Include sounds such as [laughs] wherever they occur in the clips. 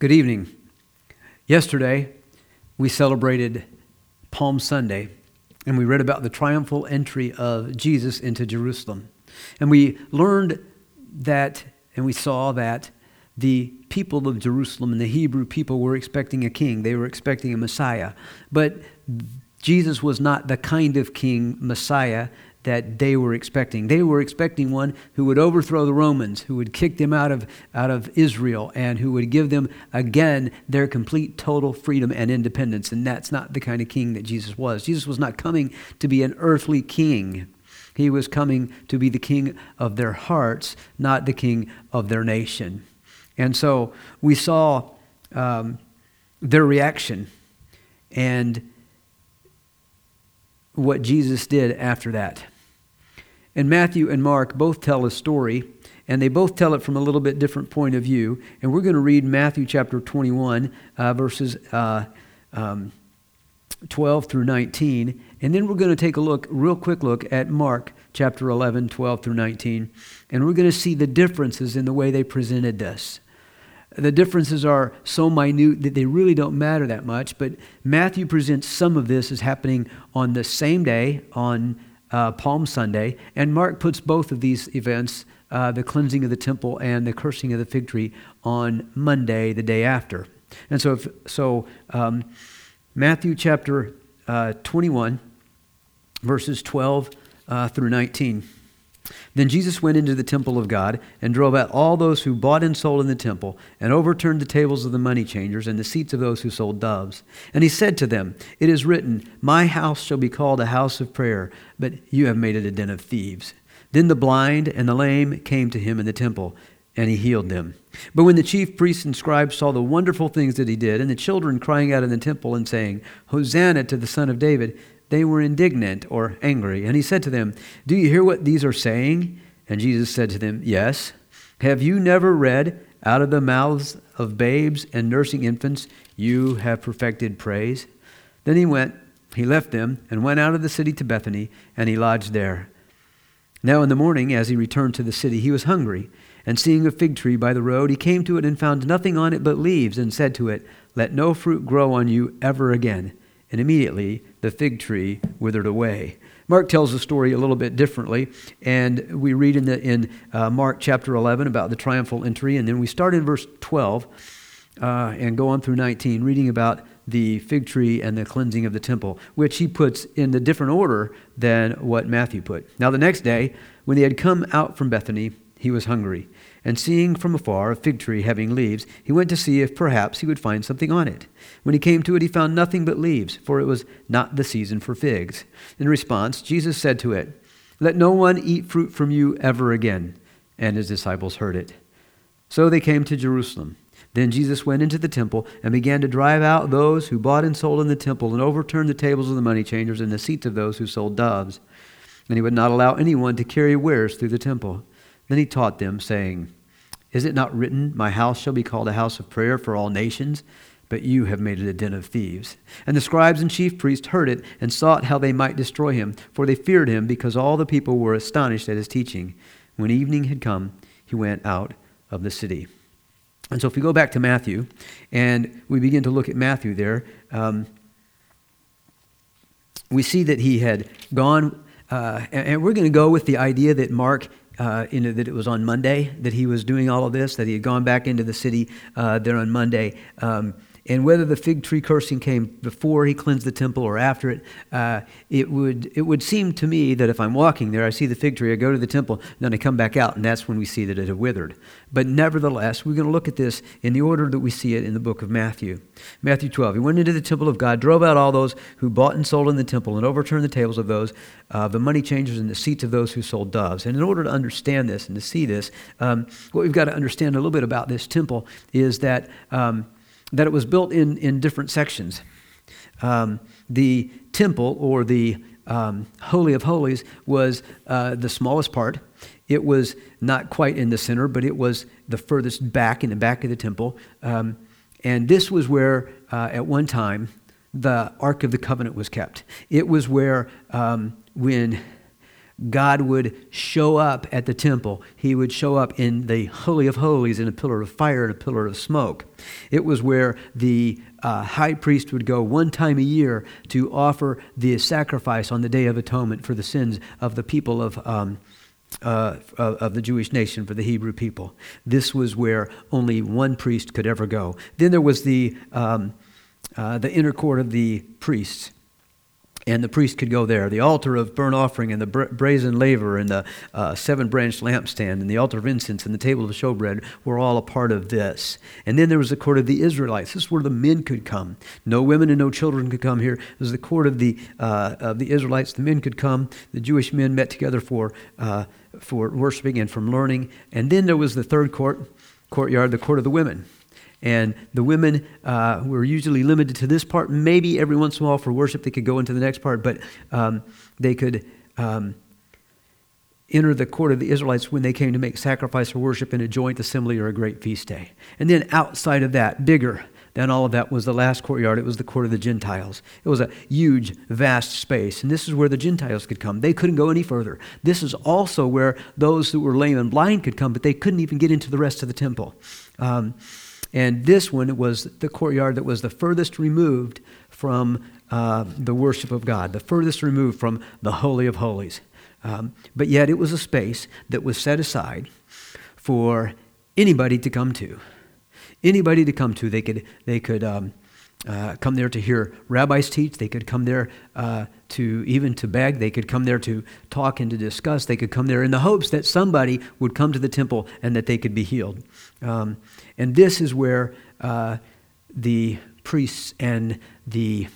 Good evening. Yesterday, we celebrated Palm Sunday, and we read about the triumphal entry of Jesus into Jerusalem. And we learned that, and we saw that the people of Jerusalem and the Hebrew people were expecting a king. They were expecting a Messiah. But Jesus was not the kind of king, Messiah, that they were expecting. They were expecting one who would overthrow the Romans, who would kick them out of, out of Israel, and who would give them again their complete, total freedom and independence. And that's not the kind of king that Jesus was. Jesus was not coming to be an earthly king. He was coming to be the king of their hearts, not the king of their nation. And so we saw um, their reaction and what Jesus did after that. And Matthew and Mark both tell a story, and they both tell it from a little bit different point of view. And we're going to read Matthew chapter 21, uh, verses uh, um, 12 through 19. And then we're going to take a look, real quick look, at Mark chapter 11, 12 through 19. And we're going to see the differences in the way they presented this the differences are so minute that they really don't matter that much. But Matthew presents some of this as happening on the same day, on uh, Palm Sunday, and Mark puts both of these events, uh, the cleansing of the temple and the cursing of the fig tree, on Monday, the day after. And so, if, so um, Matthew chapter uh, 21, verses 12 uh, through 19. Then Jesus went into the temple of God and drove out all those who bought and sold in the temple, and overturned the tables of the money changers and the seats of those who sold doves. And he said to them, It is written, My house shall be called a house of prayer, but you have made it a den of thieves. Then the blind and the lame came to him in the temple, and he healed them. But when the chief priests and scribes saw the wonderful things that he did, and the children crying out in the temple and saying, Hosanna to the Son of David, they were indignant or angry. And he said to them, Do you hear what these are saying? And Jesus said to them, Yes. Have you never read, Out of the mouths of babes and nursing infants, you have perfected praise? Then he went, he left them, and went out of the city to Bethany, and he lodged there. Now in the morning, as he returned to the city, he was hungry. And seeing a fig tree by the road, he came to it and found nothing on it but leaves, and said to it, Let no fruit grow on you ever again. And immediately the fig tree withered away. Mark tells the story a little bit differently, and we read in, the, in uh, Mark chapter 11 about the triumphal entry, and then we start in verse 12 uh, and go on through 19, reading about the fig tree and the cleansing of the temple, which he puts in the different order than what Matthew put. Now, the next day, when they had come out from Bethany, he was hungry. And seeing from afar a fig tree having leaves, he went to see if perhaps he would find something on it. When he came to it, he found nothing but leaves, for it was not the season for figs. In response, Jesus said to it, Let no one eat fruit from you ever again. And his disciples heard it. So they came to Jerusalem. Then Jesus went into the temple and began to drive out those who bought and sold in the temple and overturned the tables of the money changers and the seats of those who sold doves. And he would not allow anyone to carry wares through the temple. Then he taught them, saying, Is it not written, My house shall be called a house of prayer for all nations? But you have made it a den of thieves. And the scribes and chief priests heard it and sought how they might destroy him, for they feared him, because all the people were astonished at his teaching. When evening had come, he went out of the city. And so, if we go back to Matthew and we begin to look at Matthew there, um, we see that he had gone, uh, and we're going to go with the idea that Mark uh, in, that it was on Monday that he was doing all of this, that he had gone back into the city uh, there on Monday. Um, and whether the fig tree cursing came before he cleansed the temple or after it, uh, it, would, it would seem to me that if I'm walking there, I see the fig tree, I go to the temple, then I come back out, and that's when we see that it had withered. But nevertheless, we're going to look at this in the order that we see it in the book of Matthew. Matthew 12. He went into the temple of God, drove out all those who bought and sold in the temple, and overturned the tables of those, uh, the money changers, and the seats of those who sold doves. And in order to understand this and to see this, um, what we've got to understand a little bit about this temple is that. Um, that it was built in, in different sections. Um, the temple, or the um, Holy of Holies, was uh, the smallest part. It was not quite in the center, but it was the furthest back in the back of the temple. Um, and this was where, uh, at one time, the Ark of the Covenant was kept. It was where, um, when God would show up at the temple. He would show up in the Holy of Holies in a pillar of fire and a pillar of smoke. It was where the uh, high priest would go one time a year to offer the sacrifice on the Day of Atonement for the sins of the people of. Um, uh, of, the Jewish nation for the Hebrew people. This was where only one priest could ever go. Then there was the, um, uh, the inner court of the priests and the priest could go there. The altar of burnt offering and the brazen laver and the uh, seven branched lampstand and the altar of incense and the table of showbread were all a part of this. And then there was the court of the Israelites. This is where the men could come. No women and no children could come here. It was the court of the, uh, of the Israelites. The men could come. The Jewish men met together for, uh, for worshiping and from learning. And then there was the third court, courtyard, the court of the women. And the women uh, were usually limited to this part. Maybe every once in a while for worship they could go into the next part, but um, they could um, enter the court of the Israelites when they came to make sacrifice or worship in a joint assembly or a great feast day. And then outside of that, bigger than all of that was the last courtyard. It was the court of the Gentiles. It was a huge, vast space. And this is where the Gentiles could come. They couldn't go any further. This is also where those who were lame and blind could come, but they couldn't even get into the rest of the temple. Um, and this one was the courtyard that was the furthest removed from uh, the worship of God, the furthest removed from the Holy of Holies. Um, but yet it was a space that was set aside for anybody to come to. Anybody to come to. They could, they could um, uh, come there to hear rabbis teach. They could come there uh, to even to beg. They could come there to talk and to discuss. They could come there in the hopes that somebody would come to the temple and that they could be healed. Um, and this is where uh, the priests and the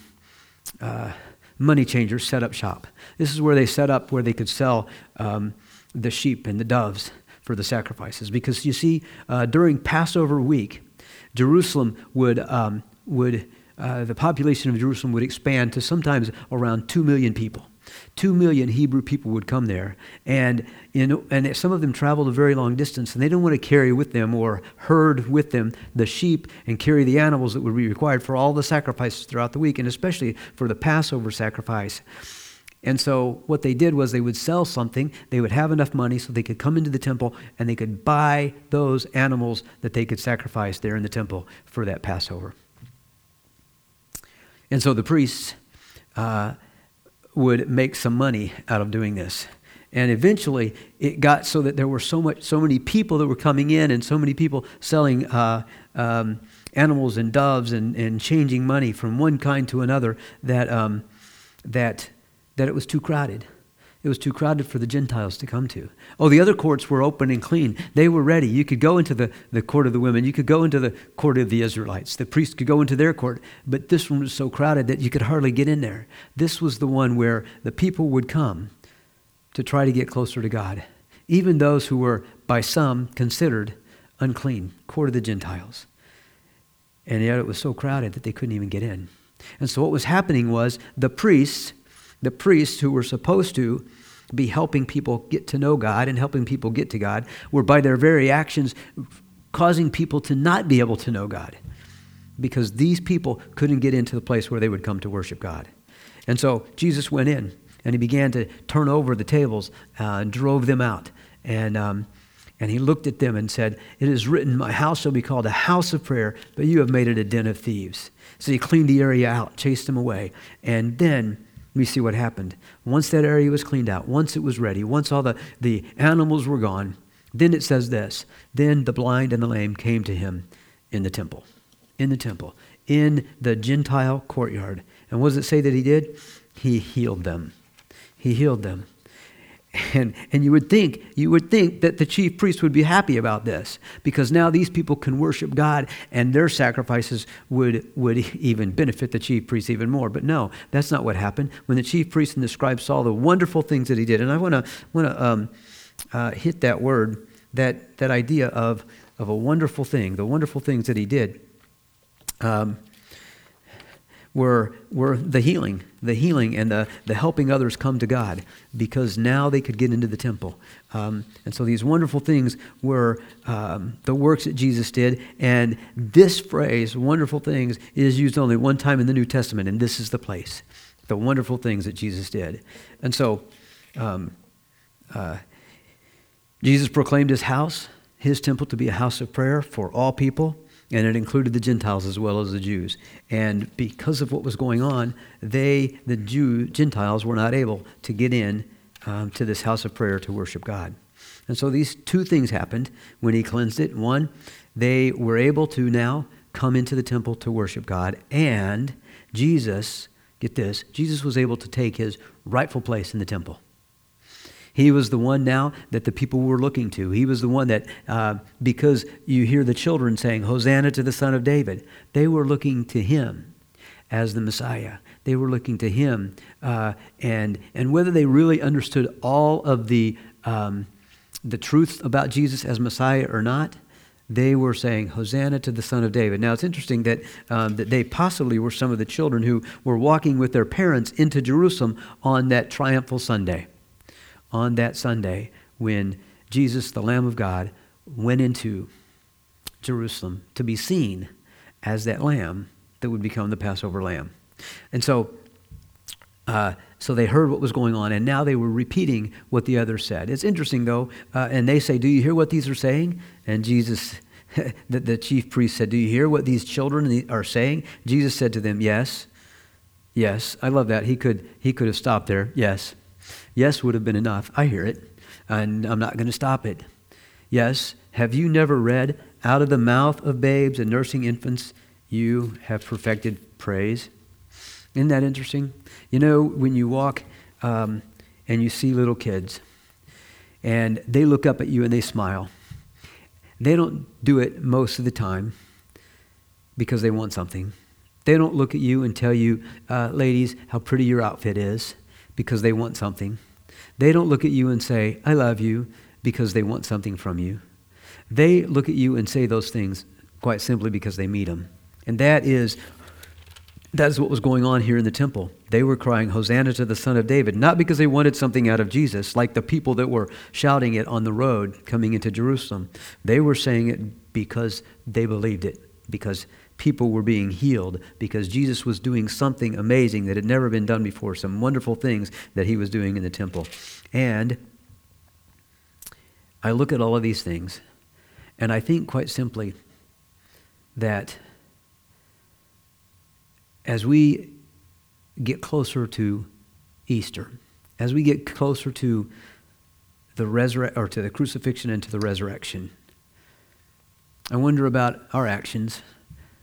uh, money changers set up shop. This is where they set up where they could sell um, the sheep and the doves for the sacrifices. Because you see, uh, during Passover week, Jerusalem would um, would uh, the population of Jerusalem would expand to sometimes around 2 million people. 2 million Hebrew people would come there. And, in, and some of them traveled a very long distance, and they didn't want to carry with them or herd with them the sheep and carry the animals that would be required for all the sacrifices throughout the week, and especially for the Passover sacrifice. And so, what they did was they would sell something, they would have enough money so they could come into the temple and they could buy those animals that they could sacrifice there in the temple for that Passover. And so the priests uh, would make some money out of doing this. And eventually, it got so that there were so much, so many people that were coming in, and so many people selling uh, um, animals and doves, and, and changing money from one kind to another, that um, that that it was too crowded. It was too crowded for the Gentiles to come to. Oh, the other courts were open and clean. They were ready. You could go into the, the court of the women. You could go into the court of the Israelites. The priests could go into their court. But this one was so crowded that you could hardly get in there. This was the one where the people would come to try to get closer to God. Even those who were, by some, considered unclean, court of the Gentiles. And yet it was so crowded that they couldn't even get in. And so what was happening was the priests the priests who were supposed to be helping people get to know God and helping people get to God were by their very actions causing people to not be able to know God because these people couldn't get into the place where they would come to worship God. And so Jesus went in and he began to turn over the tables uh, and drove them out. And, um, and he looked at them and said, It is written, My house shall be called a house of prayer, but you have made it a den of thieves. So he cleaned the area out, chased them away. And then we see what happened. Once that area was cleaned out, once it was ready, once all the, the animals were gone, then it says this Then the blind and the lame came to him in the temple. In the temple. In the Gentile courtyard. And what does it say that he did? He healed them. He healed them. And, and you would think you would think that the chief priest would be happy about this because now these people can worship God and their sacrifices would, would [laughs] even benefit the chief priest even more. But no, that's not what happened. When the chief priest and the scribes saw the wonderful things that he did, and I want to want to um, uh, hit that word, that that idea of of a wonderful thing, the wonderful things that he did. Um, were, were the healing, the healing and the, the helping others come to God because now they could get into the temple. Um, and so these wonderful things were um, the works that Jesus did. And this phrase, wonderful things, is used only one time in the New Testament, and this is the place. The wonderful things that Jesus did. And so um, uh, Jesus proclaimed his house, his temple, to be a house of prayer for all people, and it included the Gentiles as well as the Jews. And because of what was going on, they, the Jew, Gentiles, were not able to get in um, to this house of prayer to worship God. And so these two things happened when he cleansed it. One, they were able to now come into the temple to worship God, and Jesus, get this, Jesus was able to take his rightful place in the temple. He was the one now that the people were looking to. He was the one that, uh, because you hear the children saying, Hosanna to the Son of David, they were looking to him as the Messiah. They were looking to him. Uh, and, and whether they really understood all of the, um, the truth about Jesus as Messiah or not, they were saying, Hosanna to the Son of David. Now, it's interesting that, um, that they possibly were some of the children who were walking with their parents into Jerusalem on that triumphal Sunday. On that Sunday, when Jesus, the Lamb of God, went into Jerusalem to be seen as that lamb that would become the Passover lamb. And so, uh, so they heard what was going on, and now they were repeating what the others said. It's interesting, though, uh, and they say, Do you hear what these are saying? And Jesus, [laughs] the, the chief priest said, Do you hear what these children are saying? Jesus said to them, Yes. Yes. I love that. He could, he could have stopped there. Yes. Yes would have been enough. I hear it, and I'm not going to stop it. Yes. Have you never read, Out of the mouth of babes and nursing infants, you have perfected praise? Isn't that interesting? You know, when you walk um, and you see little kids and they look up at you and they smile, they don't do it most of the time because they want something. They don't look at you and tell you, uh, ladies, how pretty your outfit is because they want something. They don't look at you and say, I love you because they want something from you. They look at you and say those things quite simply because they meet them. And that is that is what was going on here in the temple. They were crying, Hosanna to the Son of David, not because they wanted something out of Jesus, like the people that were shouting it on the road coming into Jerusalem. They were saying it because they believed it, because people were being healed, because Jesus was doing something amazing that had never been done before, some wonderful things that he was doing in the temple. And I look at all of these things, and I think quite simply that as we get closer to Easter, as we get closer to the resurre- or to the crucifixion and to the resurrection, I wonder about our actions.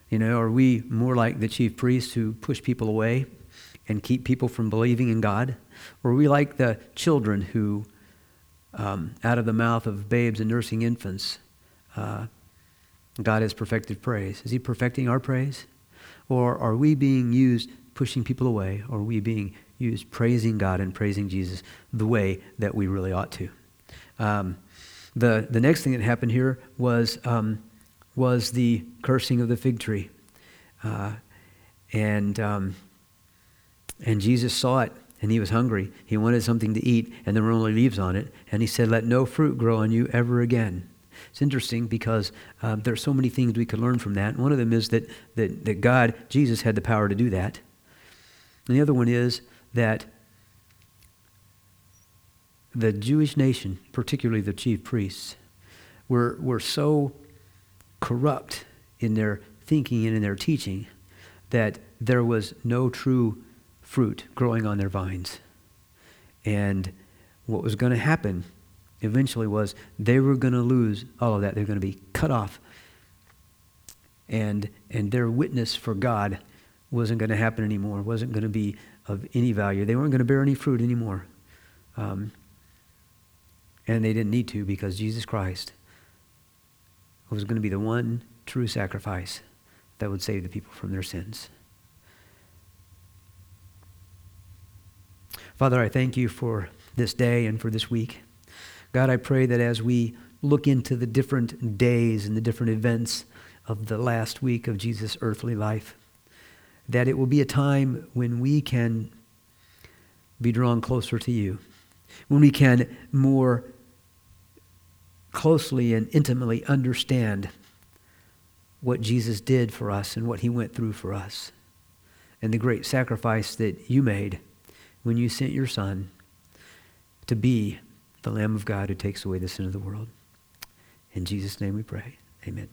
You know, are we more like the chief priests who push people away and keep people from believing in God? Or are we like the children who, um, out of the mouth of babes and nursing infants, uh, God has perfected praise? Is He perfecting our praise? Or are we being used pushing people away? Or are we being used praising God and praising Jesus the way that we really ought to? Um, the, the next thing that happened here was, um, was the cursing of the fig tree. Uh, and, um, and Jesus saw it and he was hungry. He wanted something to eat, and there were only leaves on it. And he said, Let no fruit grow on you ever again. It's interesting because uh, there are so many things we could learn from that. One of them is that, that, that God, Jesus, had the power to do that. And the other one is that the Jewish nation, particularly the chief priests, were, were so corrupt in their thinking and in their teaching that there was no true fruit growing on their vines. And what was going to happen eventually was they were going to lose all of that. They were going to be cut off. And, and their witness for God wasn't going to happen anymore, wasn't going to be of any value. They weren't going to bear any fruit anymore. Um, and they didn't need to because Jesus Christ was going to be the one true sacrifice that would save the people from their sins. Father, I thank you for this day and for this week. God, I pray that as we look into the different days and the different events of the last week of Jesus' earthly life, that it will be a time when we can be drawn closer to you, when we can more closely and intimately understand what Jesus did for us and what he went through for us, and the great sacrifice that you made when you sent your Son to be the Lamb of God who takes away the sin of the world. In Jesus' name we pray. Amen.